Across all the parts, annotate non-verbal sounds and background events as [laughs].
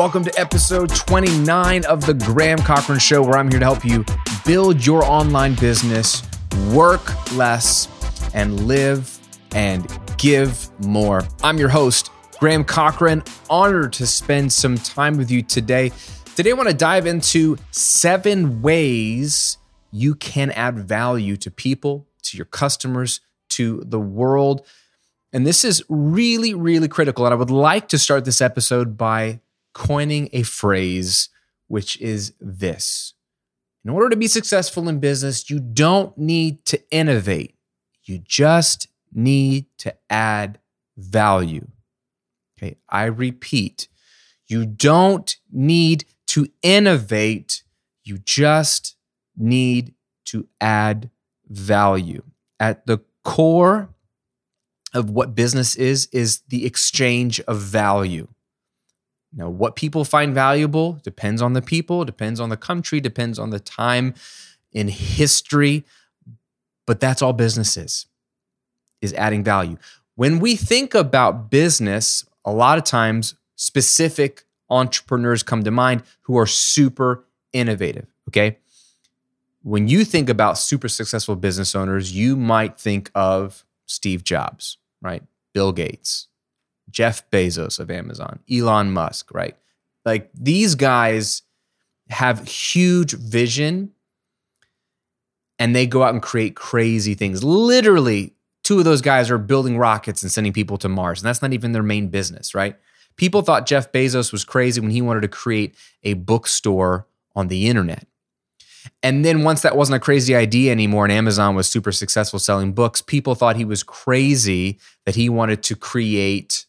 Welcome to episode 29 of The Graham Cochran Show, where I'm here to help you build your online business, work less, and live and give more. I'm your host, Graham Cochran. Honored to spend some time with you today. Today, I want to dive into seven ways you can add value to people, to your customers, to the world. And this is really, really critical. And I would like to start this episode by coining a phrase, which is this In order to be successful in business, you don't need to innovate, you just need to add value. Okay, I repeat, you don't need to innovate, you just need to add value. At the core of what business is, is the exchange of value. Now, what people find valuable depends on the people, depends on the country, depends on the time in history, but that's all business is, is adding value. When we think about business, a lot of times specific entrepreneurs come to mind who are super innovative, okay? When you think about super successful business owners, you might think of Steve Jobs, right? Bill Gates, Jeff Bezos of Amazon, Elon Musk, right? Like these guys have huge vision and they go out and create crazy things. Literally, two of those guys are building rockets and sending people to Mars, and that's not even their main business, right? People thought Jeff Bezos was crazy when he wanted to create a bookstore on the internet. And then once that wasn't a crazy idea anymore and Amazon was super successful selling books, people thought he was crazy that he wanted to create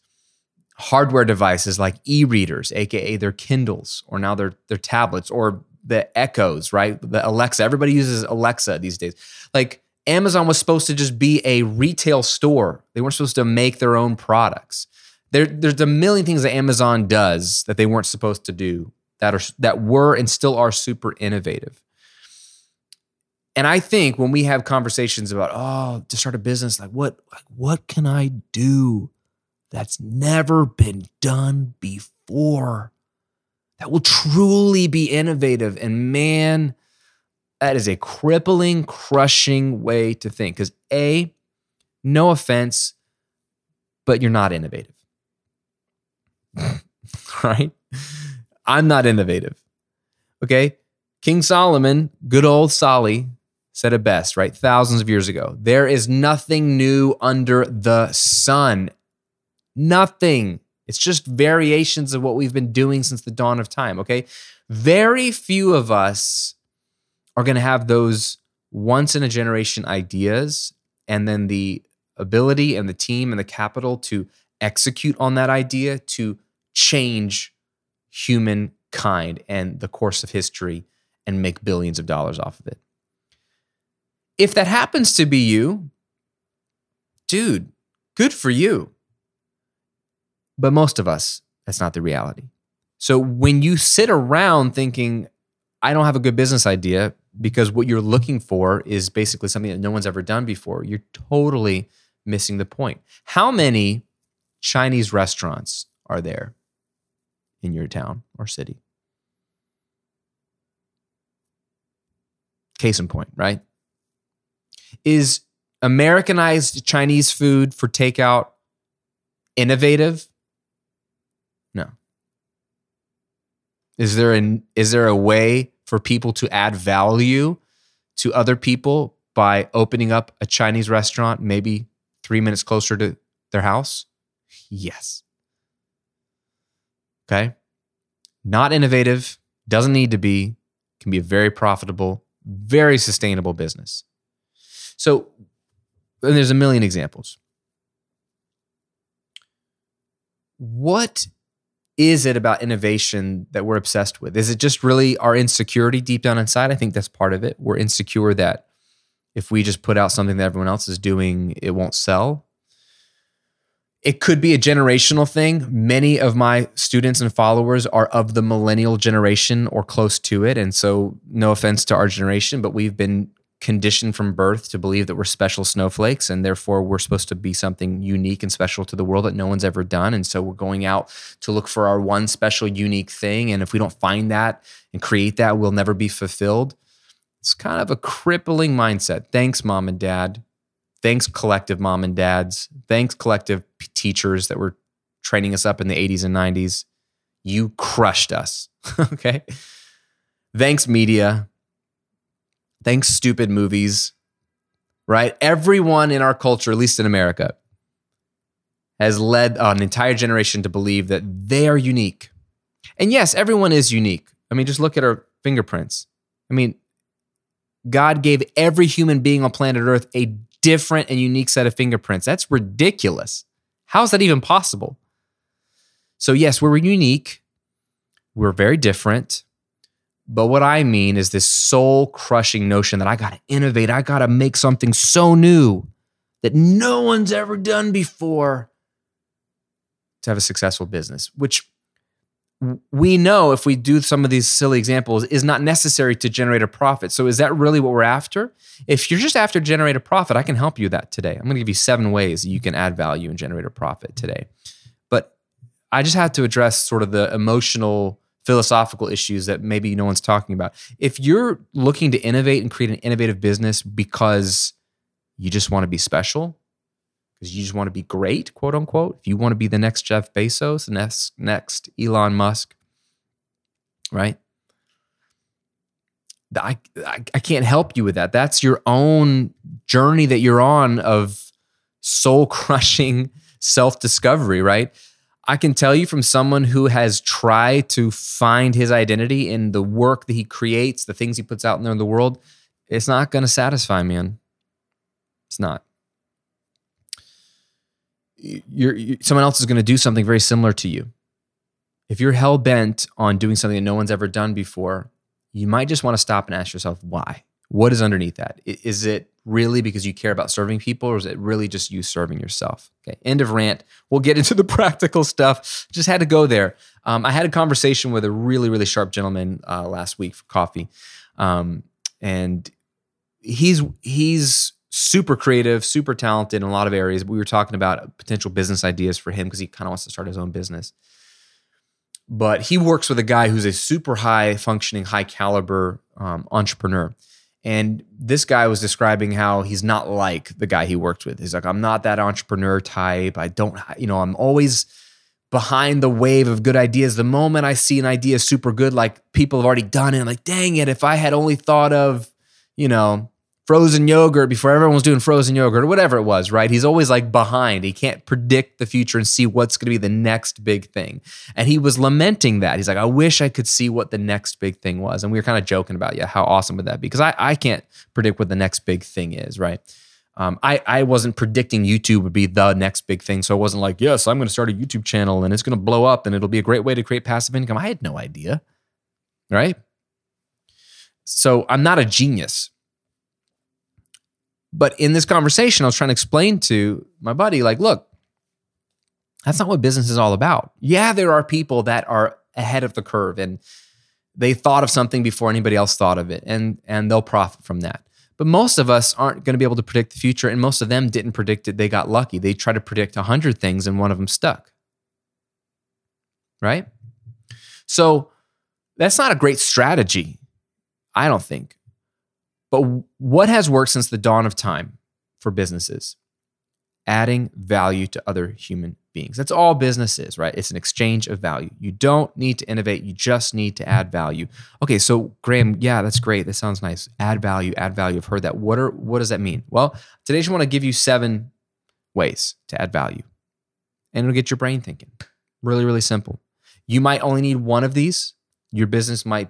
hardware devices like e-readers, aka their Kindles or now their their tablets or the Echoes, right? The Alexa. Everybody uses Alexa these days. Like Amazon was supposed to just be a retail store. They weren't supposed to make their own products. There, there's a million things that Amazon does that they weren't supposed to do that are that were and still are super innovative. And I think when we have conversations about, oh, to start a business, like what, like what can I do that's never been done before? That will truly be innovative. And man, that is a crippling, crushing way to think. Because A, no offense, but you're not innovative. [laughs] right? I'm not innovative. Okay. King Solomon, good old Solly, said it best, right? Thousands of years ago. There is nothing new under the sun. Nothing. It's just variations of what we've been doing since the dawn of time, okay? Very few of us are going to have those once in a generation ideas and then the ability and the team and the capital to execute on that idea to change humankind and the course of history and make billions of dollars off of it. If that happens to be you, dude, good for you. But most of us, that's not the reality. So when you sit around thinking, I don't have a good business idea because what you're looking for is basically something that no one's ever done before, you're totally missing the point. How many Chinese restaurants are there in your town or city? Case in point, right? Is Americanized Chinese food for takeout innovative? No. Is there an is there a way for people to add value to other people by opening up a Chinese restaurant maybe 3 minutes closer to their house? Yes. Okay? Not innovative, doesn't need to be, can be a very profitable, very sustainable business. So, and there's a million examples. What is it about innovation that we're obsessed with? Is it just really our insecurity deep down inside? I think that's part of it. We're insecure that if we just put out something that everyone else is doing, it won't sell. It could be a generational thing. Many of my students and followers are of the millennial generation or close to it. And so, no offense to our generation, but we've been conditioned from birth to believe that we're special snowflakes and therefore we're supposed to be something unique and special to the world that no one's ever done. And so we're going out to look for our one special, unique thing. And if we don't find that and create that, we'll never be fulfilled. It's kind of a crippling mindset. Thanks, mom and dad. Thanks, collective mom and dads. Thanks, collective teachers that were training us up in the 80s and 90s. You crushed us. [laughs] okay. Thanks, media. Thanks, stupid movies. Right? Everyone in our culture, at least in America, has led an entire generation to believe that they are unique. And yes, everyone is unique. I mean, just look at our fingerprints. I mean, God gave every human being on planet Earth a different and unique set of fingerprints. That's ridiculous. How is that even possible? So, yes, we're unique. We're very different. But what I mean is this soul crushing notion that I got to innovate, I got to make something so new that no one's ever done before to have a successful business, which we know if we do some of these silly examples is not necessary to generate a profit. So is that really what we're after? If you're just after generate a profit, I can help you that today. I'm going to give you seven ways you can add value and generate a profit today. But I just have to address sort of the emotional philosophical issues that maybe no one's talking about. If you're looking to innovate and create an innovative business because you just want to be special, because you just want to be great, quote unquote. If you want to be the next Jeff Bezos, the next next Elon Musk, right? I, I, I can't help you with that. That's your own journey that you're on of soul crushing self discovery, right? I can tell you from someone who has tried to find his identity in the work that he creates, the things he puts out in there in the world, it's not going to satisfy, man. It's not you're, you, someone else is going to do something very similar to you. If you're hell bent on doing something that no one's ever done before, you might just want to stop and ask yourself why. What is underneath that? Is it really because you care about serving people, or is it really just you serving yourself? Okay, end of rant. We'll get [laughs] into the practical stuff. Just had to go there. Um, I had a conversation with a really, really sharp gentleman uh, last week for coffee, um, and he's he's super creative, super talented in a lot of areas. We were talking about potential business ideas for him because he kind of wants to start his own business. But he works with a guy who's a super high functioning, high caliber um, entrepreneur. And this guy was describing how he's not like the guy he worked with. He's like, I'm not that entrepreneur type. I don't, you know, I'm always behind the wave of good ideas. The moment I see an idea super good, like people have already done it, I'm like, dang it, if I had only thought of, you know, frozen yogurt before everyone was doing frozen yogurt or whatever it was, right? He's always like behind. He can't predict the future and see what's going to be the next big thing. And he was lamenting that. He's like, I wish I could see what the next big thing was. And we were kind of joking about, yeah, how awesome would that be? Because I, I can't predict what the next big thing is, right? Um, I, I wasn't predicting YouTube would be the next big thing. So I wasn't like, yes, I'm going to start a YouTube channel and it's going to blow up and it'll be a great way to create passive income. I had no idea, right? So I'm not a genius but in this conversation, I was trying to explain to my buddy, like, look, that's not what business is all about. Yeah, there are people that are ahead of the curve and they thought of something before anybody else thought of it and and they'll profit from that. But most of us aren't going to be able to predict the future and most of them didn't predict it. They got lucky. They tried to predict 100 things and one of them stuck. Right? So that's not a great strategy. I don't think. But what has worked since the dawn of time for businesses? Adding value to other human beings. That's all business is, right? It's an exchange of value. You don't need to innovate, you just need to add value. Okay, so Graham, yeah, that's great. That sounds nice. Add value, add value. I've heard that. What are what does that mean? Well, today I just want to give you seven ways to add value. And it'll get your brain thinking. Really, really simple. You might only need one of these. Your business might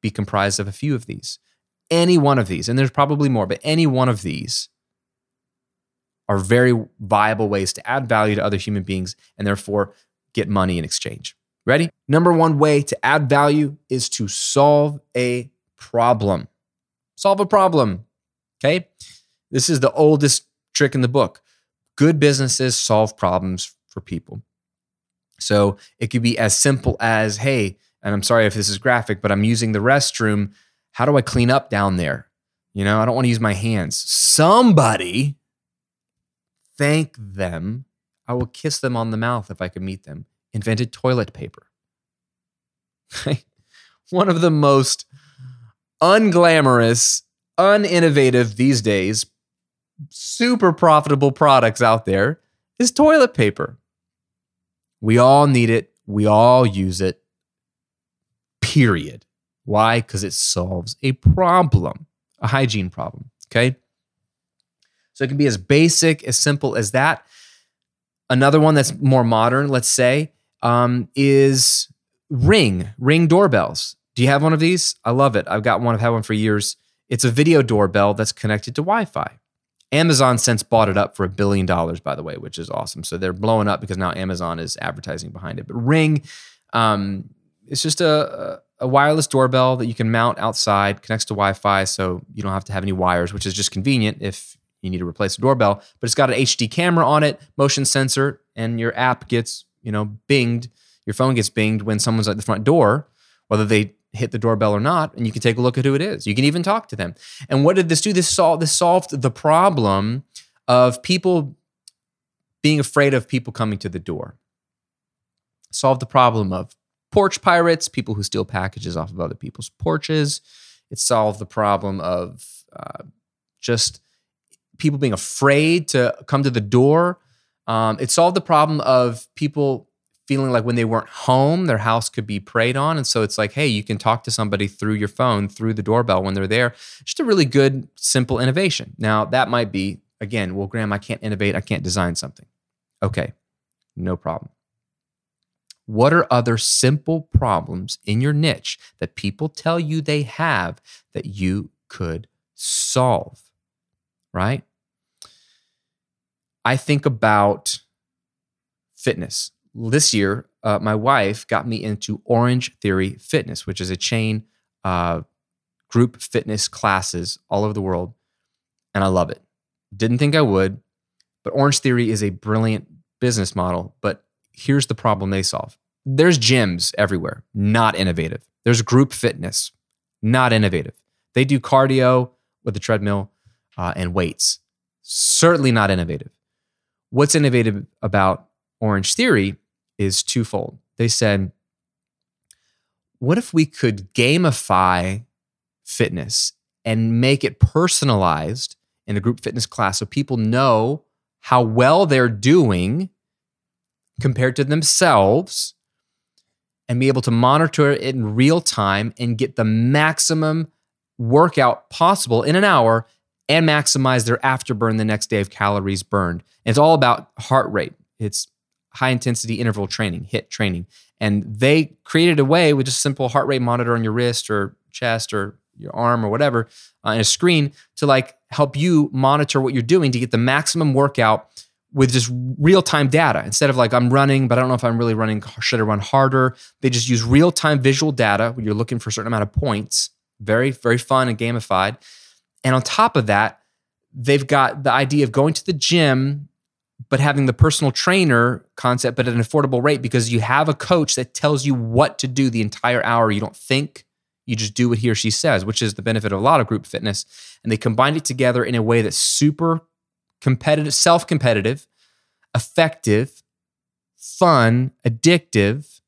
be comprised of a few of these any one of these, and there's probably more, but any one of these are very viable ways to add value to other human beings and therefore get money in exchange. Ready? Number one way to add value is to solve a problem. Solve a problem. Okay? This is the oldest trick in the book. Good businesses solve problems for people. So it could be as simple as hey, and I'm sorry if this is graphic, but I'm using the restroom how do I clean up down there? You know, I don't want to use my hands. Somebody thank them. I will kiss them on the mouth if I could meet them. Invented toilet paper. [laughs] One of the most unglamorous, uninnovative these days, super profitable products out there is toilet paper. We all need it. We all use it. Period. Why? Because it solves a problem, a hygiene problem. Okay. So it can be as basic, as simple as that. Another one that's more modern, let's say, um, is Ring, Ring doorbells. Do you have one of these? I love it. I've got one, I've had one for years. It's a video doorbell that's connected to Wi Fi. Amazon since bought it up for a billion dollars, by the way, which is awesome. So they're blowing up because now Amazon is advertising behind it. But Ring, um, it's just a, a wireless doorbell that you can mount outside, connects to Wi Fi, so you don't have to have any wires, which is just convenient if you need to replace the doorbell. But it's got an HD camera on it, motion sensor, and your app gets, you know, binged. Your phone gets binged when someone's at the front door, whether they hit the doorbell or not, and you can take a look at who it is. You can even talk to them. And what did this do? This solved this solved the problem of people being afraid of people coming to the door. Solved the problem of porch pirates, people who steal packages off of other people's porches. It solved the problem of uh, just people being afraid to come to the door. Um, it solved the problem of people feeling like when they weren't home, their house could be preyed on. And so it's like, hey, you can talk to somebody through your phone, through the doorbell when they're there. Just a really good, simple innovation. Now, that might be, again, well, Graham, I can't innovate, I can't design something. Okay, no problem. What are other simple problems in your niche that people tell you they have that you could solve? Right? I think about fitness. This year, uh, my wife got me into Orange Theory Fitness, which is a chain uh, group fitness classes all over the world. And I love it. Didn't think I would, but Orange Theory is a brilliant business model. But here's the problem they solve there's gyms everywhere, not innovative. There's group fitness, not innovative. They do cardio with a treadmill uh, and weights, certainly not innovative. What's innovative about Orange Theory is twofold. They said, what if we could gamify fitness and make it personalized in a group fitness class so people know how well they're doing compared to themselves and be able to monitor it in real time and get the maximum workout possible in an hour and maximize their afterburn the next day of calories burned. And it's all about heart rate. It's high intensity interval training, HIIT training. And they created a way with just a simple heart rate monitor on your wrist or chest or your arm or whatever uh, a screen to like help you monitor what you're doing to get the maximum workout with just real time data instead of like I'm running, but I don't know if I'm really running. Should I run harder? They just use real time visual data when you're looking for a certain amount of points. Very, very fun and gamified. And on top of that, they've got the idea of going to the gym, but having the personal trainer concept, but at an affordable rate because you have a coach that tells you what to do the entire hour. You don't think, you just do what he or she says, which is the benefit of a lot of group fitness. And they combine it together in a way that's super competitive, self competitive, effective, fun, addictive.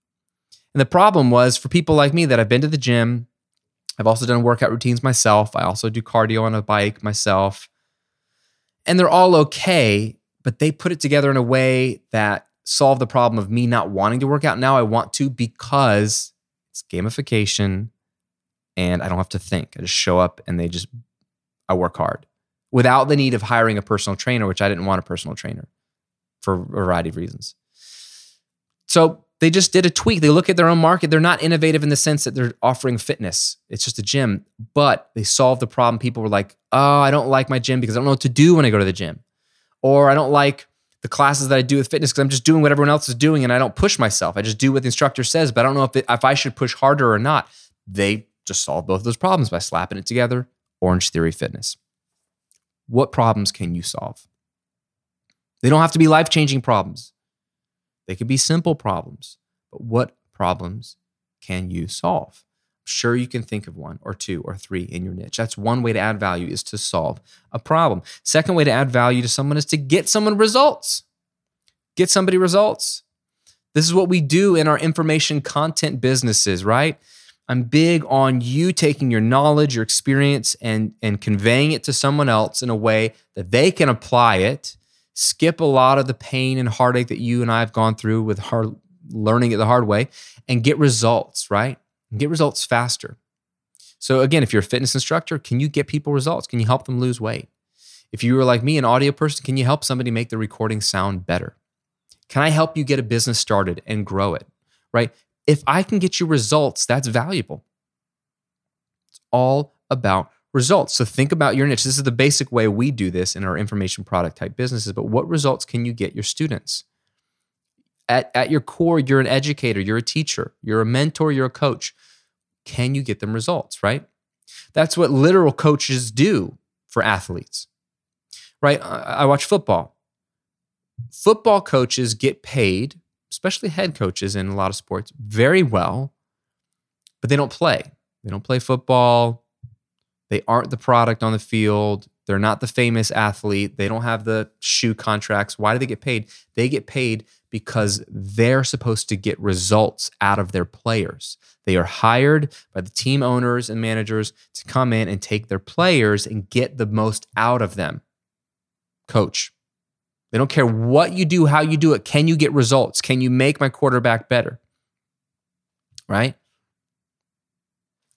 And the problem was for people like me that I've been to the gym, I've also done workout routines myself. I also do cardio on a bike myself. And they're all okay, but they put it together in a way that solved the problem of me not wanting to work out. Now I want to because it's gamification and I don't have to think. I just show up and they just, I work hard without the need of hiring a personal trainer, which I didn't want a personal trainer for a variety of reasons. So they just did a tweak. They look at their own market. They're not innovative in the sense that they're offering fitness. It's just a gym, but they solved the problem. People were like, oh, I don't like my gym because I don't know what to do when I go to the gym. Or I don't like the classes that I do with fitness because I'm just doing what everyone else is doing and I don't push myself. I just do what the instructor says, but I don't know if, it, if I should push harder or not. They just solved both of those problems by slapping it together. Orange Theory Fitness. What problems can you solve? They don't have to be life changing problems, they could be simple problems. But what problems can you solve? I'm sure you can think of one or two or three in your niche. That's one way to add value is to solve a problem. Second way to add value to someone is to get someone results. Get somebody results. This is what we do in our information content businesses, right? I'm big on you taking your knowledge, your experience, and, and conveying it to someone else in a way that they can apply it, skip a lot of the pain and heartache that you and I have gone through with hard, learning it the hard way, and get results, right? And get results faster. So, again, if you're a fitness instructor, can you get people results? Can you help them lose weight? If you were like me, an audio person, can you help somebody make the recording sound better? Can I help you get a business started and grow it? Right? If I can get you results, that's valuable. It's all about results. So think about your niche. This is the basic way we do this in our information product type businesses. But what results can you get your students? At, at your core, you're an educator, you're a teacher, you're a mentor, you're a coach. Can you get them results, right? That's what literal coaches do for athletes, right? I watch football. Football coaches get paid especially head coaches in a lot of sports, very well, but they don't play. They don't play football. They aren't the product on the field. They're not the famous athlete. They don't have the shoe contracts. Why do they get paid? They get paid because they're supposed to get results out of their players. They are hired by the team owners and managers to come in and take their players and get the most out of them. Coach, they don't care what you do, how you do it. Can you get results? Can you make my quarterback better? Right?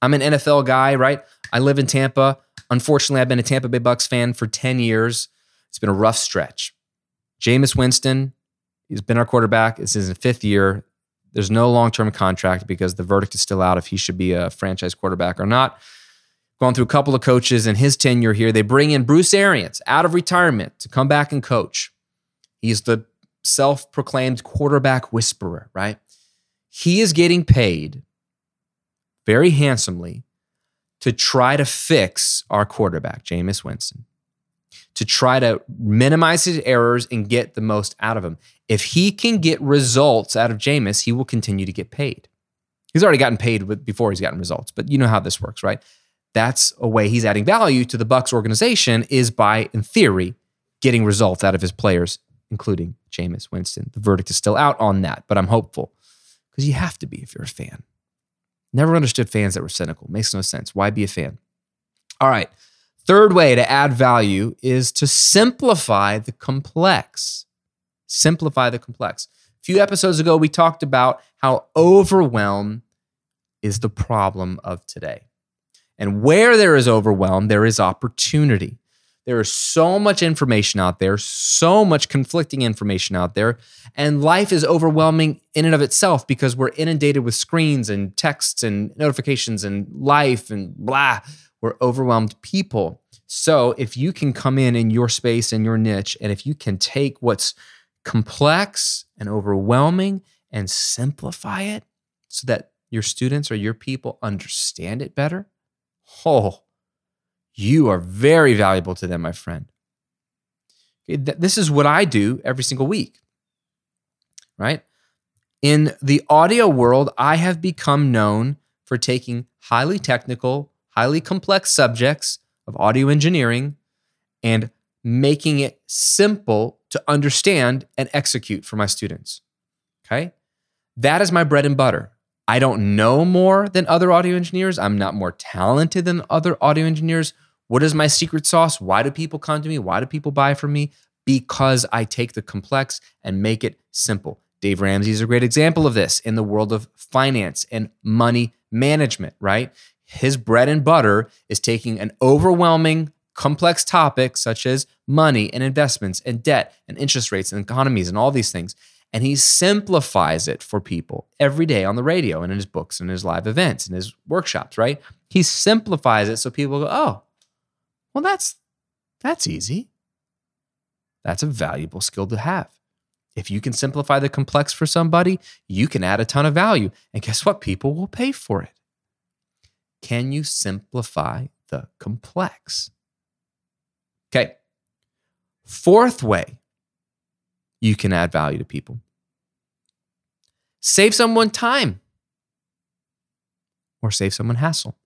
I'm an NFL guy, right? I live in Tampa. Unfortunately, I've been a Tampa Bay Bucs fan for 10 years. It's been a rough stretch. Jameis Winston, he's been our quarterback. This is his fifth year. There's no long term contract because the verdict is still out if he should be a franchise quarterback or not gone through a couple of coaches in his tenure here. They bring in Bruce Arians out of retirement to come back and coach. He's the self proclaimed quarterback whisperer, right? He is getting paid very handsomely to try to fix our quarterback, Jameis Winston, to try to minimize his errors and get the most out of him. If he can get results out of Jameis, he will continue to get paid. He's already gotten paid before he's gotten results, but you know how this works, right? That's a way he's adding value to the Bucs organization is by, in theory, getting results out of his players including Jameis Winston. The verdict is still out on that, but I'm hopeful because you have to be if you're a fan. Never understood fans that were cynical. Makes no sense. Why be a fan? All right. Third way to add value is to simplify the complex. Simplify the complex. A few episodes ago, we talked about how overwhelm is the problem of today. And where there is overwhelm, there is opportunity. There is so much information out there, so much conflicting information out there, and life is overwhelming in and of itself because we're inundated with screens and texts and notifications and life and blah. We're overwhelmed people. So if you can come in in your space and your niche, and if you can take what's complex and overwhelming and simplify it so that your students or your people understand it better, oh, you are very valuable to them, my friend. This is what I do every single week, right? In the audio world, I have become known for taking highly technical, highly complex subjects of audio engineering and making it simple to understand and execute for my students. Okay? That is my bread and butter. I don't know more than other audio engineers. I'm not more talented than other audio engineers. What is my secret sauce? Why do people come to me? Why do people buy from me? Because I take the complex and make it simple. Dave Ramsey is a great example of this in the world of finance and money management, right? His bread and butter is taking an overwhelming, complex topic such as money and investments and debt and interest rates and economies and all these things. And he simplifies it for people every day on the radio and in his books and his live events and his workshops, right? He simplifies it so people go, oh, well, that's that's easy. That's a valuable skill to have. If you can simplify the complex for somebody, you can add a ton of value. And guess what? People will pay for it. Can you simplify the complex? Okay. Fourth way you can add value to people save someone time. or save someone hassle.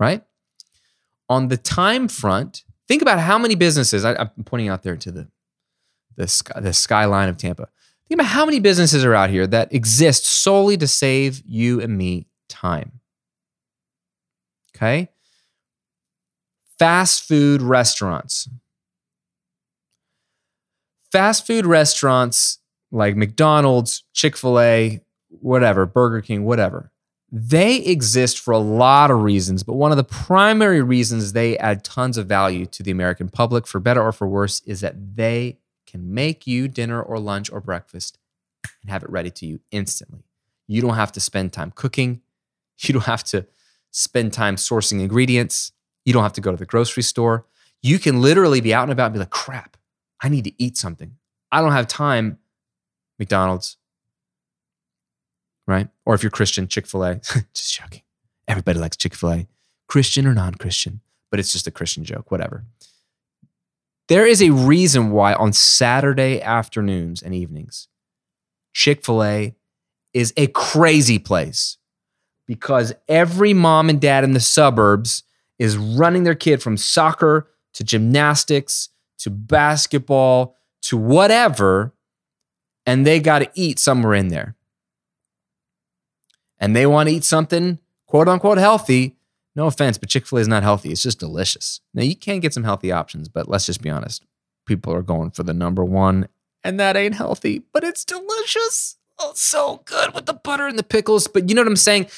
Right? On the time front, think about how many businesses, I, am pointing out there to the, the, sky, the skyline of Tampa. Think about how many businesses are out here that exist solely to save you and me time. Okay? Fast food restaurants. Fast food restaurants like McDonald's, Chick fil A, whatever, Burger King, whatever, they exist for a lot of reasons, but one of the primary reasons they add tons of value to the American public, for better or for worse, is that they can make you dinner or lunch or breakfast and have it ready to you instantly. You don't have to spend time cooking. You don't have to spend time sourcing ingredients. You don't have to go to the grocery store. You can literally be out and about and be like, crap, I need to eat something. I don't have time, McDonald's, right? Or if you're Christian, Chick fil A. [laughs] just joking. Everybody likes Chick fil A, Christian or non Christian, but it's just a Christian joke, whatever. There is a reason why on Saturday afternoons and evenings, Chick fil A is a crazy place because every mom and dad in the suburbs is running their kid from soccer to gymnastics to basketball to whatever, and they got to eat somewhere in there and they want to eat something quote unquote healthy, no offense, but Chick fil A is not healthy. It's just delicious. Now, you can get some healthy options, but let's just be honest. People are going for the number one, and that ain't healthy, but it's delicious. Oh, so good with the butter and the pickles. But you know what I'm saying?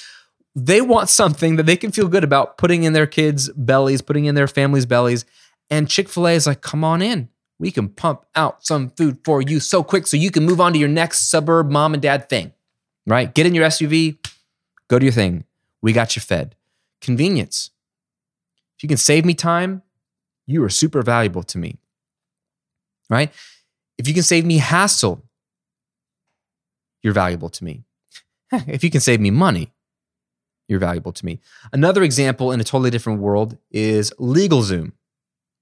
They want something that they can feel good about putting in their kids' bellies, putting in their families' bellies. And Chick fil A is like, come on in. We can pump out some food for you so quick so you can move on to your next suburb mom and dad thing right? Get in your SUV, go do your thing. We got you fed. Convenience. If you can save me time, you are super valuable to me, right? If you can save me hassle, you're valuable to me. [laughs] if you can save me money, you're valuable to me. Another example in a totally different world is LegalZoom,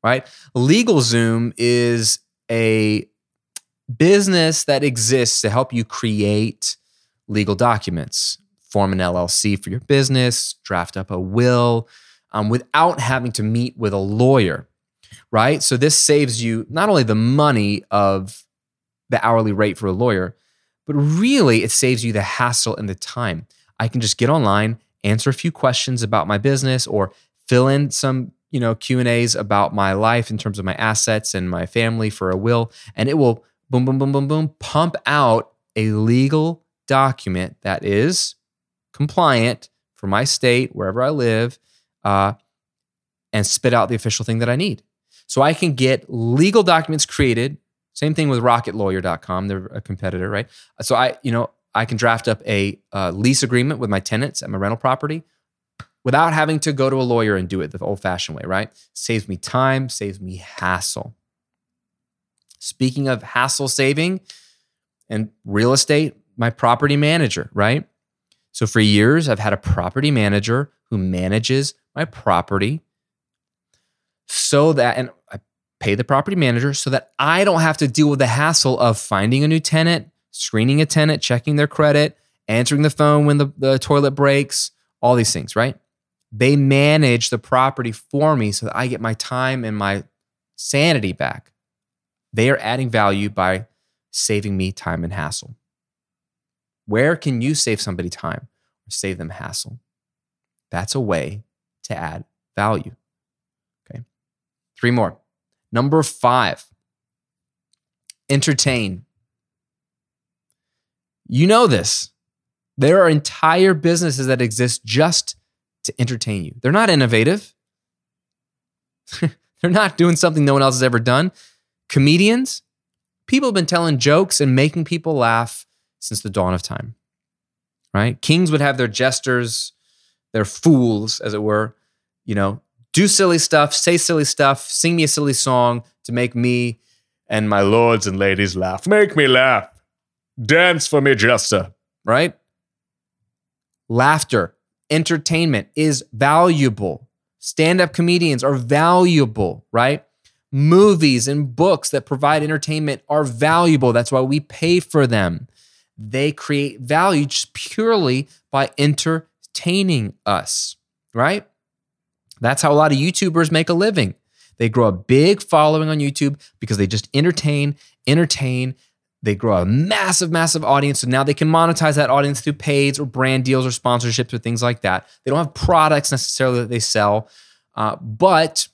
right? LegalZoom is a business that exists to help you create legal documents, form an LLC for your business, draft up a will um, without having to meet with a lawyer, right? So this saves you not only the money of the hourly rate for a lawyer, but really it saves you the hassle and the time. I can just get online, answer a few questions about my business or fill in some you know q&a's about my life in terms of my assets and my family for a will and it will boom boom boom boom boom pump out a legal document that is compliant for my state, wherever I live, uh, and spit out the official thing that I need. So I can get legal documents created. Same thing with rocketlawyer.com. They're a competitor, right? So I, you know, I can draft up a uh, lease agreement with my tenants at my rental property without having to go to a lawyer and do it the old fashioned way, right? Saves me time, saves me hassle. Speaking of hassle saving and real estate, my property manager, right? So for years, I've had a property manager who manages my property so that, and I pay the property manager so that I don't have to deal with the hassle of finding a new tenant, screening a tenant, checking their credit, answering the phone when the, the toilet breaks, all these things, right? They manage the property for me so that I get my time and my sanity back. They are adding value by saving me time and hassle. Where can you save somebody time or save them hassle? That's a way to add value. Okay. Three more. Number five, entertain. You know this. There are entire businesses that exist just to entertain you. They're not innovative. [laughs] They're not doing something no one else has ever done. Comedians, people have been telling jokes and making people laugh since the dawn of time. Right? Kings would have their jesters, their fools, as it were, you know, do silly stuff, say silly stuff, sing me a silly song to make me and my lords and ladies laugh. Make me laugh. Dance for me, jester. Right? Laughter, entertainment is valuable. Stand up comedians are valuable, right? Movies and books that provide entertainment are valuable. That's why we pay for them they create value just purely by entertaining us, right? That's how a lot of YouTubers make a living. They grow a big following on YouTube because they just entertain, entertain. They grow a massive, massive audience. So now they can monetize that audience through pays or brand deals or sponsorships or things like that. They don't have products necessarily that they sell, uh, but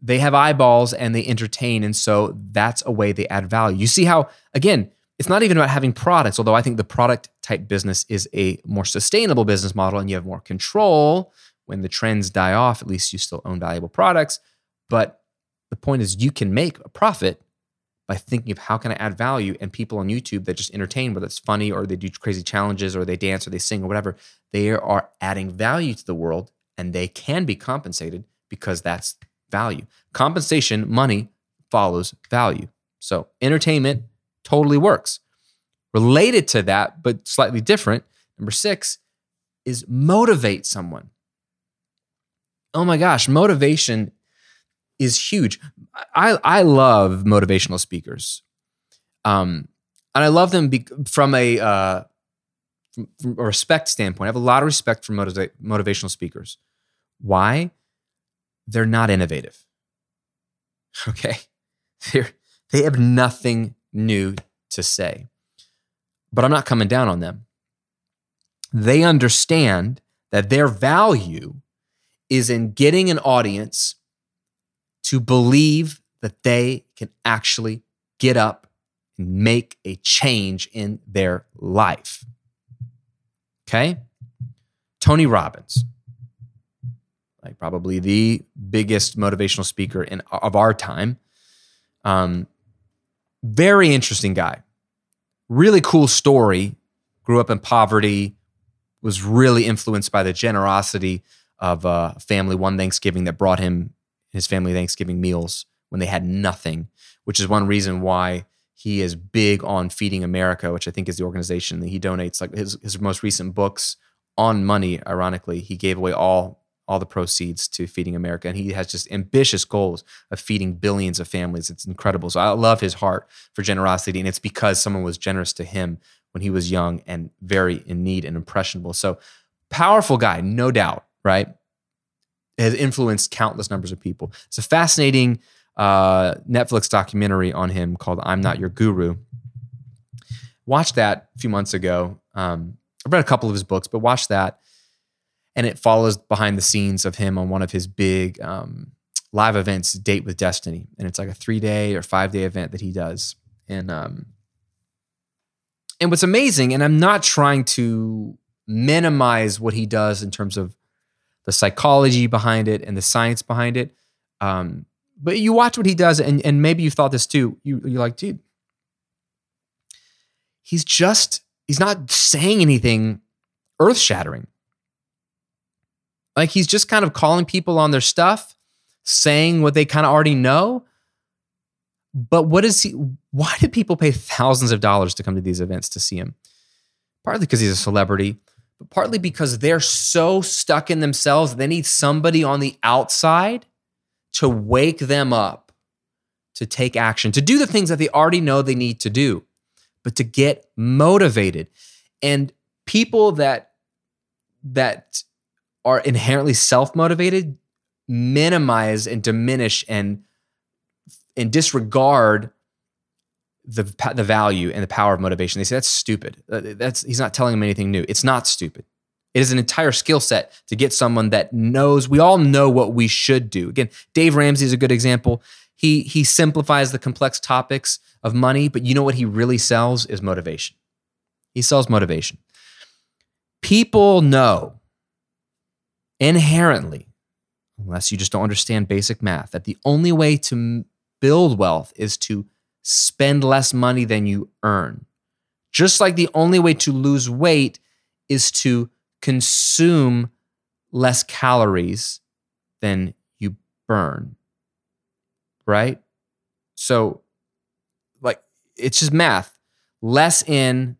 they have eyeballs and they entertain. And so that's a way they add value. You see how, again, it's not even about having products, although I think the product type business is a more sustainable business model and you have more control. When the trends die off, at least you still own valuable products. But the point is, you can make a profit by thinking of how can I add value. And people on YouTube that just entertain, whether it's funny or they do crazy challenges or they dance or they sing or whatever, they are adding value to the world and they can be compensated because that's value. Compensation, money follows value. So entertainment totally works. Related to that, but slightly different, number six is motivate someone. Oh my gosh, motivation is huge. I, I love motivational speakers. Um, and I love them be, from a uh, from, from, a respect standpoint. I have a lot of respect for motiva- motivational speakers. Why? They're not innovative. [laughs] Okay, they they have nothing new to say. But I'm not coming down on them. They understand that their value is in getting an audience to believe that they can actually get up and make a change in their life. Okay? Tony Robbins, like probably the biggest motivational speaker in, of our time. Um, very interesting guy. Really cool story. Grew up in poverty, was really influenced by the generosity of a family one Thanksgiving that brought him his family Thanksgiving meals when they had nothing, which is one reason why he is big on Feeding America, which I think is the organization that he donates. Like his, his most recent books on money, ironically, he gave away all all the proceeds to Feeding America. And he has just ambitious goals of feeding billions of families. It's incredible. So I love his heart for generosity. And it's because someone was generous to him when he was young and very in need and impressionable. So powerful guy, no doubt, right? has influenced countless numbers of people. It's a fascinating uh, Netflix documentary on him called "I'm Not Your Guru." Watched that a few months ago. Um, I read a couple of his books, but watched that, and it follows behind the scenes of him on one of his big um, live events, Date with Destiny, and it's like a three day or five day event that he does. And um, and what's amazing, and I'm not trying to minimize what he does in terms of the psychology behind it and the science behind it. Um, but you watch what he does, and, and maybe you thought this too. You, you're like, dude, he's just, he's not saying anything earth shattering. Like he's just kind of calling people on their stuff, saying what they kind of already know. But what is he? Why do people pay thousands of dollars to come to these events to see him? Partly because he's a celebrity, but partly because they're so stuck in themselves, they need somebody on the outside to wake them up, to take action, to do the things that they already know they need to do, but to get motivated. And people that that are inherently self-motivated minimize and diminish and and disregard the the value and the power of motivation. They say that's stupid. Uh, that's he's not telling them anything new. It's not stupid. It is an entire skill set to get someone that knows. We all know what we should do. Again, Dave Ramsey is a good example. He he simplifies the complex topics of money, but you know what he really sells is motivation. He sells motivation. People know inherently, unless you just don't understand basic math, that the only way to build wealth is to spend less money than you earn. Just like the only way to lose weight is to consume less calories than you burn. Right? So, like, it's just math. Less in,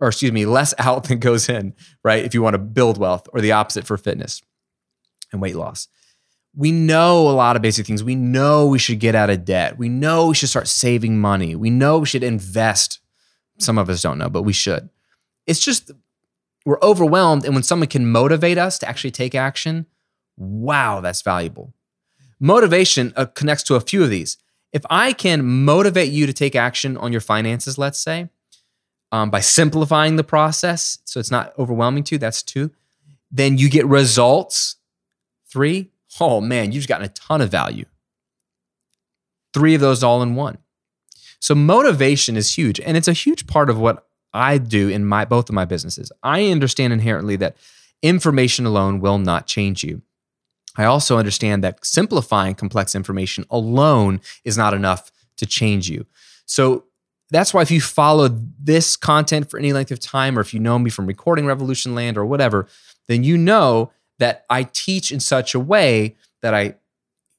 or excuse me, less [laughs] out than goes in, right? If you want to build wealth, or the opposite for fitness and weight loss we know a lot of basic things. We know we should get out of debt. We know we should start saving money. We know we should invest. Some of us don't know, but we should. It's just we're overwhelmed. And when someone can motivate us to actually take action, wow, that's valuable. Motivation uh, connects to a few of these. If I can motivate you to take action on your finances, let's say, um, by simplifying the process so it's not overwhelming to you, that's two. Then you get results. Three, oh man, you've gotten a ton of value. Three of those all in one. So motivation is huge. And it's a huge part of what I do in my both of my businesses. I understand inherently that information alone will not change you. I also understand that simplifying complex information alone is not enough to change you. So that's why if you follow this content for any length of time, or if you know me from Recording Revolution Land or whatever, then you know that I teach in such a way that I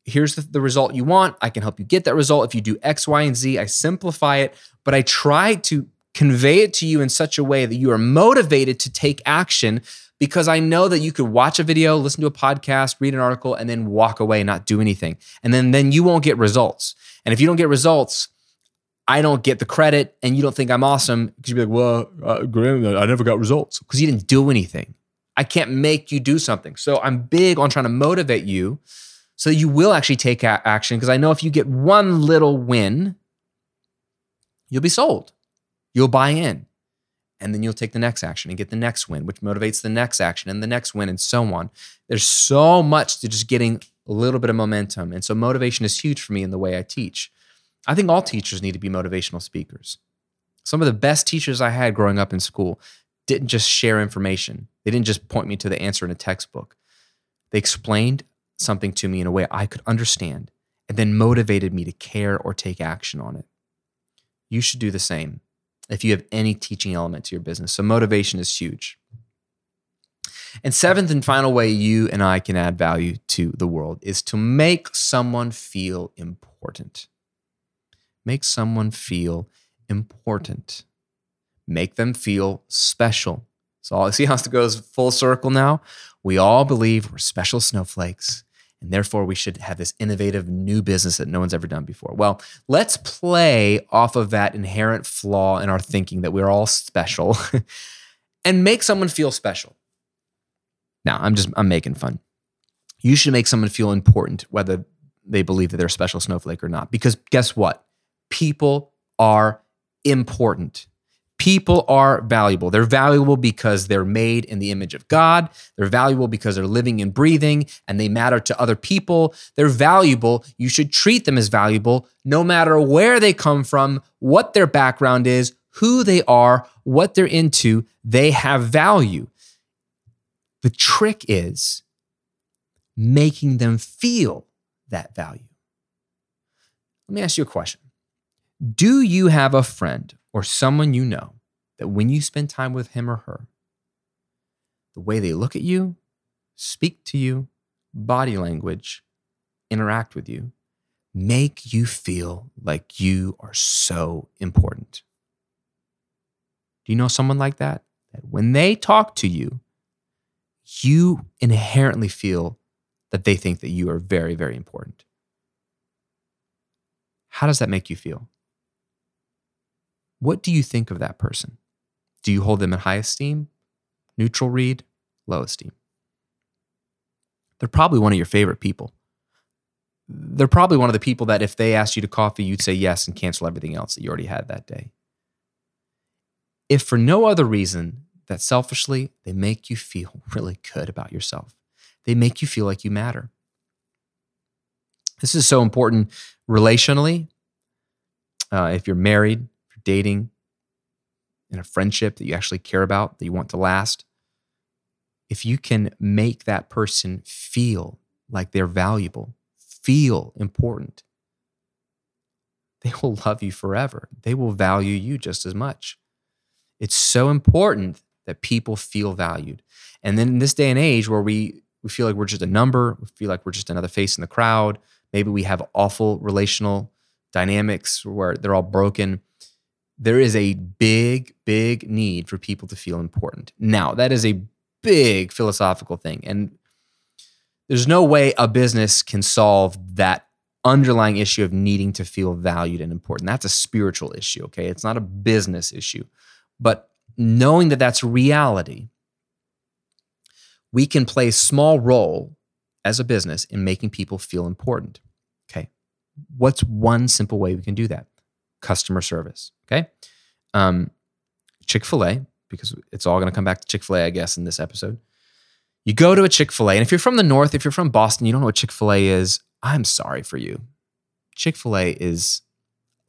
here's the, the, result you want. I can help you get that result. If you do X, Y, and Z, I simplify it, but I try to convey it to you in such a way that you are motivated to take action because I know that you could watch a video, listen to a podcast, read an article, and then walk away and not do anything. And then, then you won't get results. And if you don't get results, I don't get the credit and you don't think I'm awesome because you'd be like, well, uh, Graham, I never got results because you didn't do anything. I can't make you do something. So I'm big on trying to motivate you so you will actually take action because I know if you get one little win, you'll be sold. You'll buy in. And then you'll take the next action and get the next win, which motivates the next action and the next win, and so on. There's so much to just getting a little bit of momentum. And so motivation is huge for me in the way I teach. I think all teachers need to be motivational speakers. Some of the best teachers I had growing up in school didn't just share information, they didn't just point me to the answer in a textbook. They explained something to me in a way I could understand and then motivated me to care or take action on it. You should do the same if you have any teaching element to your business. So, motivation is huge. And seventh and final way you and I can add value to the world is to make someone feel important. Make someone feel important. Make them feel special. So, all [laughs] see how it goes full circle now? We all believe we're special snowflakes and therefore we should have this innovative new business that no one's ever done before. Well, let's play off of that inherent flaw in our thinking that we're all special [laughs] and make someone feel special. Now, I'm just I'm making fun. You should make someone feel important whether they believe that they're a special snowflake or not because guess what? People are important. People are valuable. They're valuable because they're made in the image of God. They're valuable because they're living and breathing and they matter to other people. They're valuable. You should treat them as valuable no matter where they come from, what their background is, who they are, what they're into. They have value. The trick is making them feel that value. Let me ask you a question Do you have a friend or someone you know that when you spend time with him or her, the way they look at you, speak to you, body language, interact with you, make you feel like you are so important. Do you know someone like that? That when they talk to you, you inherently feel that they think that you are very, very important. How does that make you feel? What do you think of that person? Do you hold them in high esteem, neutral read, low esteem? They're probably one of your favorite people. They're probably one of the people that if they asked you to coffee, you'd say yes and cancel everything else that you already had that day. If for no other reason that selfishly they make you feel [laughs] really good about yourself, they make you feel like you matter. This is so important relationally. Uh, if you're married, dating, in a friendship that you actually care about, that you want to last, if you can make that person feel like they're valuable, feel important, they will [laughs] love you forever. They will value you just as much. It's so important that people feel valued. And then in this day and age where we, we feel like we're just a number, we feel like we're just another face in the crowd, maybe we have awful relational dynamics where they're all broken there is a big, big need for people to feel important. Now, that is a big philosophical thing. And there's no way a business can solve that underlying issue of needing to feel valued and important. That's a spiritual issue, okay? It's not a business issue. But knowing that that's reality, we can play a small role as a business in making people feel important. Okay. What's one simple way we can do that? Customer service. Okay. Um, Chick fil A, because it's all going to come back to Chick fil A, I guess, in this episode. You go to a Chick fil A, and if you're from the North, if you're from Boston, you don't know what Chick fil A is, I'm sorry for you. Chick fil A is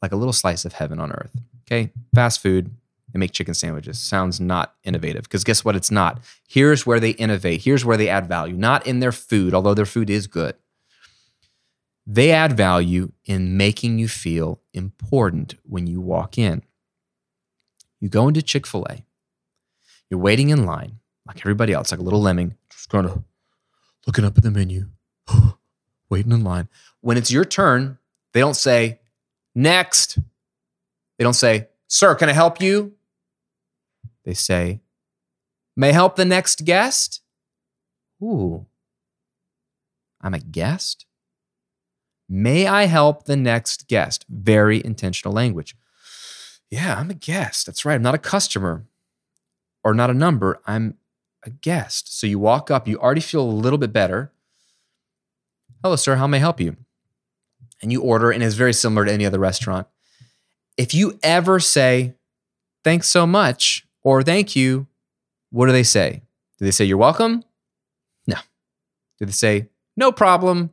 like a little slice of heaven on earth. Okay. Fast food, they make chicken sandwiches. Sounds not innovative because guess what? It's not. Here's where they innovate. Here's where they add value, not in their food, although their food is good. They add value in making you feel important when you walk in. You go into Chick fil A, you're waiting in line like everybody else, like a little lemming, just kind of looking up at the menu, [gasps] waiting in line. When it's your turn, they don't say, next. They don't say, sir, can I help you? They say, may I help the next guest? Ooh, I'm a guest? May I help the next guest? Very intentional language. Yeah, I'm a guest. That's right. I'm not a customer or not a number. I'm a guest. So you walk up, you already feel a little bit better. Hello, sir. How may I help you? And you order, and it's very similar to any other restaurant. If you ever say, thanks so much, or thank you, what do they say? Do they say, you're welcome? No. Do they say, no problem?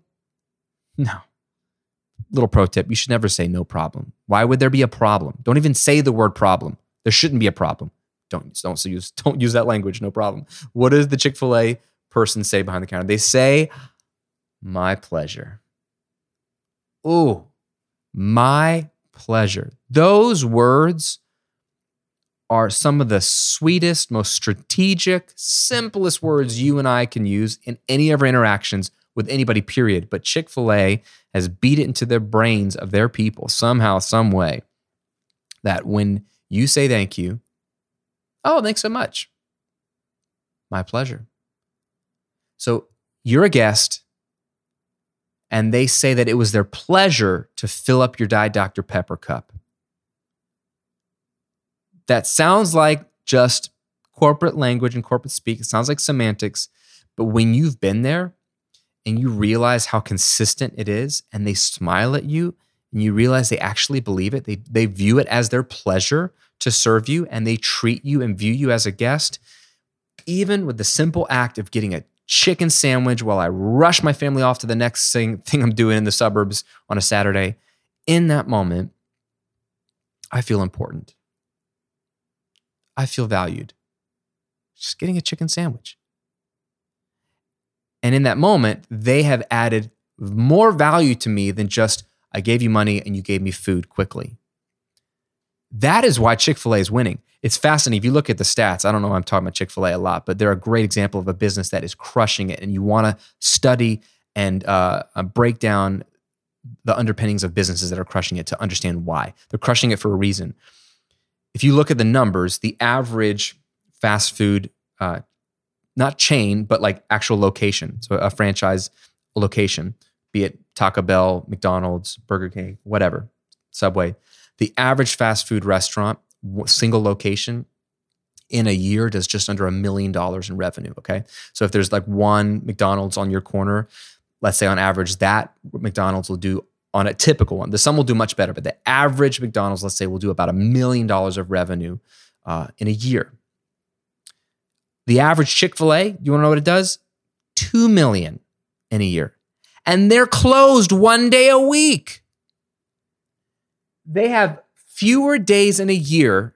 No. Little pro tip you should never say no problem. Why would there be a problem? Don't even say the word problem. There shouldn't be a problem. Don't don't use [laughs] don't use that language. No problem. What does the Chick Fil A person say behind the counter? They say, "My pleasure." Ooh, my pleasure. Those words are some of the sweetest, most strategic, simplest words you and I can use in any of our interactions with anybody, period. But Chick fil A has beat it into the brains of their people somehow, some way, that when you say thank you, Oh, thanks so much. My pleasure. So you're a guest, and they say that it was their pleasure to fill up your Diet Dr. Pepper cup. That sounds like just corporate language and corporate speak. It sounds like semantics. But when you've been there and you realize how consistent it is, and they smile at you, and you realize they actually believe it, they, they view it as their pleasure to serve you and they treat you and view you as a guest, even with the simple act of getting a chicken sandwich while I rush my family off to the next thing, thing I'm doing in the suburbs on a Saturday, in that moment, I feel important. I feel valued. Just getting a chicken sandwich. And in that moment, they have added more value to me than just, I gave you money and you gave me food quickly. That is why Chick fil A is winning. It's fascinating. If you look at the stats, I don't know why I'm talking about Chick fil A a lot, but they're a great example of a business that is crushing it. And you want to study and uh, uh, break down the underpinnings of businesses that are crushing it to understand why. They're crushing it for a reason. If you look at the numbers, the average fast food, uh, not chain, but like actual location, so a franchise location, be it Taco Bell, McDonald's, Burger King, whatever, Subway, the average fast food restaurant, single location, in a year does just under a million dollars in revenue. Okay. So if there's like one McDonald's on your corner, let's say on average, that McDonald's will do on a typical one. The some will do much better, but the average McDonald's, let's say, will do about a million dollars of revenue uh, in a year. The average Chick fil A, you want to know what it does? Two million in a year. And they're closed one day a week they have fewer days in a year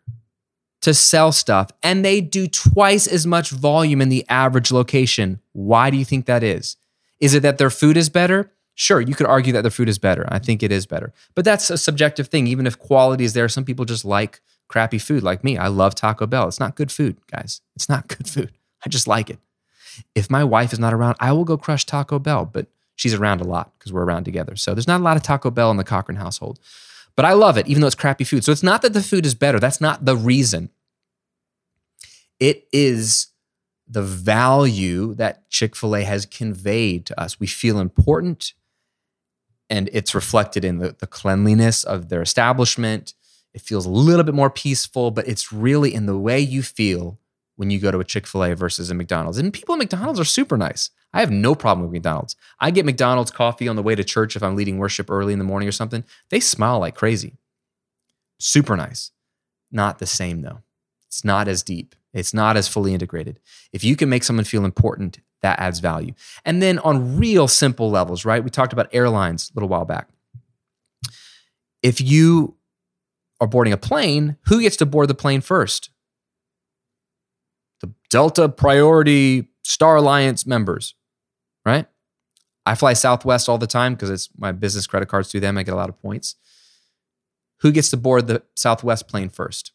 to sell stuff and they do twice as much volume in the average location. Why do you think that is? Is it that their food is better? Sure, you could argue that their food is better. I think it is better. But that's a subjective thing. Even if quality is there, some people just like crappy food like me. I love Taco Bell. It's not good food, guys. It's not [laughs] good food. I just like it. If my wife is not around, I will go crush Taco Bell, but she's around a lot because we're around together. So there's not a lot of Taco Bell in the Cochrane household. But I love it, even though it's crappy food. So it's not that the food is better. That's not the reason. It is the value that Chick fil A has conveyed to us. We feel important, and it's reflected in the, the cleanliness of their establishment. It feels a little bit more peaceful, but it's really in the way you feel when you go to a Chick fil A versus a McDonald's. And people at McDonald's are super nice. I have no problem with McDonald's. I get McDonald's coffee on the way to church if I'm leading worship early in the morning or something. They smile like crazy. Super nice. Not the same though. It's not as deep. It's not as fully integrated. If you can make someone feel important, that adds value. And then on real simple levels, right? We talked about airlines a little while back. If you are boarding a plane, who gets to board the plane first? The Delta Priority Star Alliance members, right? I fly Southwest all the time because it's my business credit cards through them. I get a lot of points. Who gets to board the Southwest plane first?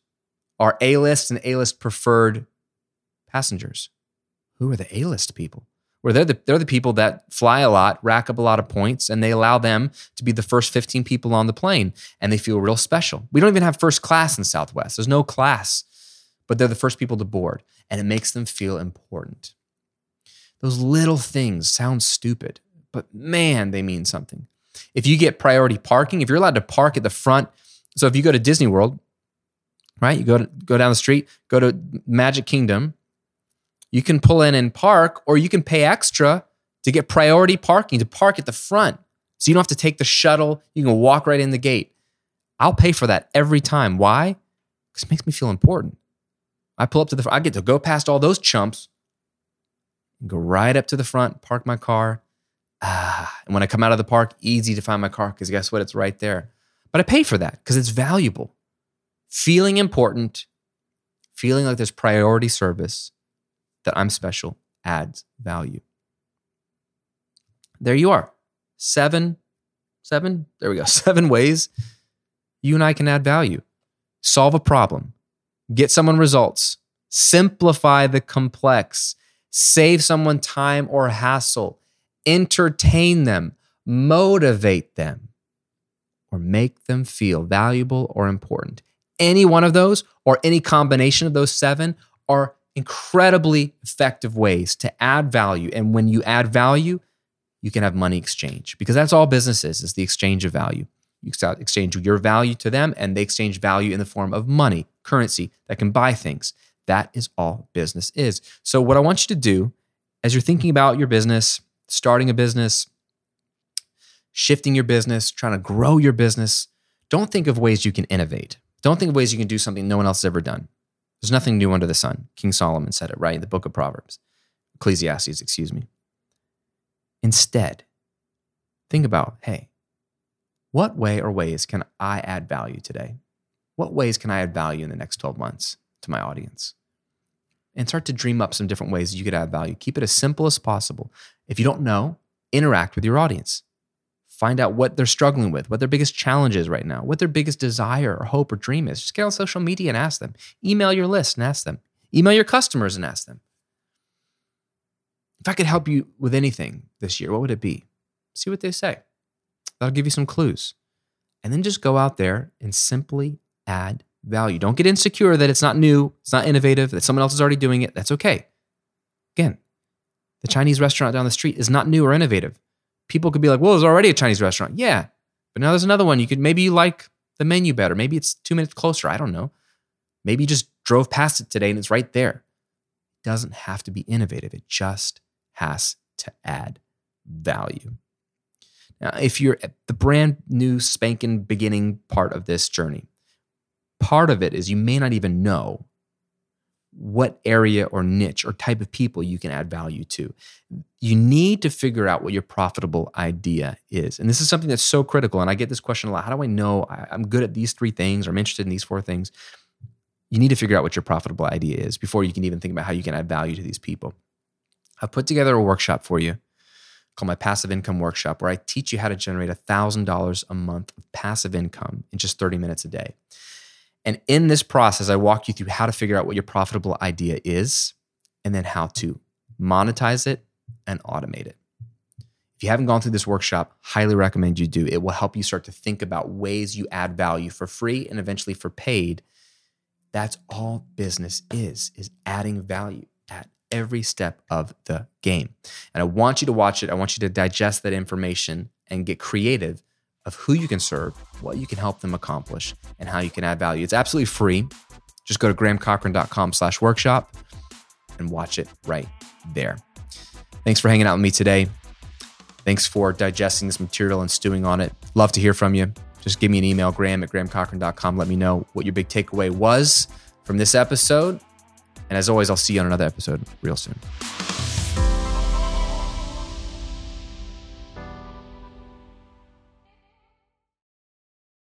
Are A list and A list preferred passengers? Who are the A list people? Where they're the, they're the people that fly a lot, rack up a lot of points, and they allow them to be the first 15 people on the plane and they feel real special. We don't even have first class in Southwest, there's no class, but they're the first people to board and it makes them feel important. Those little things sound stupid, but man, they mean something. If you get priority parking, if you're allowed to park at the front, so if you go to Disney World, right, you go to, go down the street, go to Magic Kingdom, you can pull in and park, or you can pay extra to get priority parking to park at the front. So you don't have to take the shuttle. You can walk right in the gate. I'll pay for that every time. Why? Because it makes me feel important. I pull up to the front. I get to go past all those chumps go right up to the front, park my car. Ah, and when I come out of the park, easy to find my car because guess what? It's right there. But I pay for that because it's valuable. Feeling important, feeling like there's priority service, that I'm special adds value. There you are. Seven, seven, there we go. [laughs] Seven ways you and I can add value. Solve a problem, get someone results, simplify the complex, save someone time or hassle, entertain them, motivate them, or make them feel valuable or important. Any one of those or any combination of those seven are incredibly effective ways to add value. And when you add value, you can have money exchange because that's all business is, is the exchange of value. You exchange your value to them and they exchange value in the form of money, currency that can buy things. That is all business is. So, what I want you to do as you're thinking about your business, starting a business, shifting your business, trying to grow your business, don't think of ways you can innovate. Don't think of ways you can do something no one else has ever done. There's nothing new under the sun. King Solomon said it, right? In the book of Proverbs, Ecclesiastes, excuse me. Instead, think about hey, what way or ways can I add value today? What ways can I add value in the next 12 months to my audience? And start to dream up some different ways you could add value. Keep it as simple as possible. If you don't know, interact with your audience. Find out what they're struggling with, what their biggest challenge is right now, what their biggest desire or hope or dream is. Just get on social media and ask them. Email your list and ask them. Email your customers and ask them. If I could help you with anything this year, what would it be? See what they say. That'll give you some clues. And then just go out there and simply add value. Don't get insecure that it's not new, it's not innovative, that someone else is already doing it. That's okay. Again, the Chinese restaurant down the street is not new or innovative people could be like, well, there's already a Chinese restaurant. Yeah. But now there's another one. You could maybe you like the menu better. Maybe it's two minutes closer. I don't know. Maybe you just drove past it today and it's right there. It doesn't have to be innovative, it just has to add value. Now, if you're at the brand new spanking beginning part of this journey, part of it is you may not even know what area or niche or type of people you can add value to. You need to figure out what your profitable idea is. And this is something that's so critical. And I get this question a lot How do I know I'm good at these three things or I'm interested in these four things? You need to figure out what your profitable idea is before you can even think about how you can add value to these people. I've put together a workshop for you called my passive income workshop where I teach you how to generate $1,000 a month of passive income in just 30 minutes a day. And in this process, I walk you through how to figure out what your profitable idea is and then how to monetize it and automate it. If you haven't gone through this workshop, highly recommend you do. It will help you start to think about ways you add value for free and eventually for paid. That's all business is, is adding value at every step of the game. And I want you to watch it. I want you to digest that information and get creative of who you can serve, what you can help them accomplish, and how you can add value. It's absolutely free. Just go to grahamcochrane.com slash workshop. and watch it right there. Thanks for hanging out with me today. Thanks for digesting this material and stewing on it. Love to hear from you. Just give me an email, graham at grahamcochrane.com. Let me know what your big takeaway was from this episode. And as always, I'll see you on another episode real soon.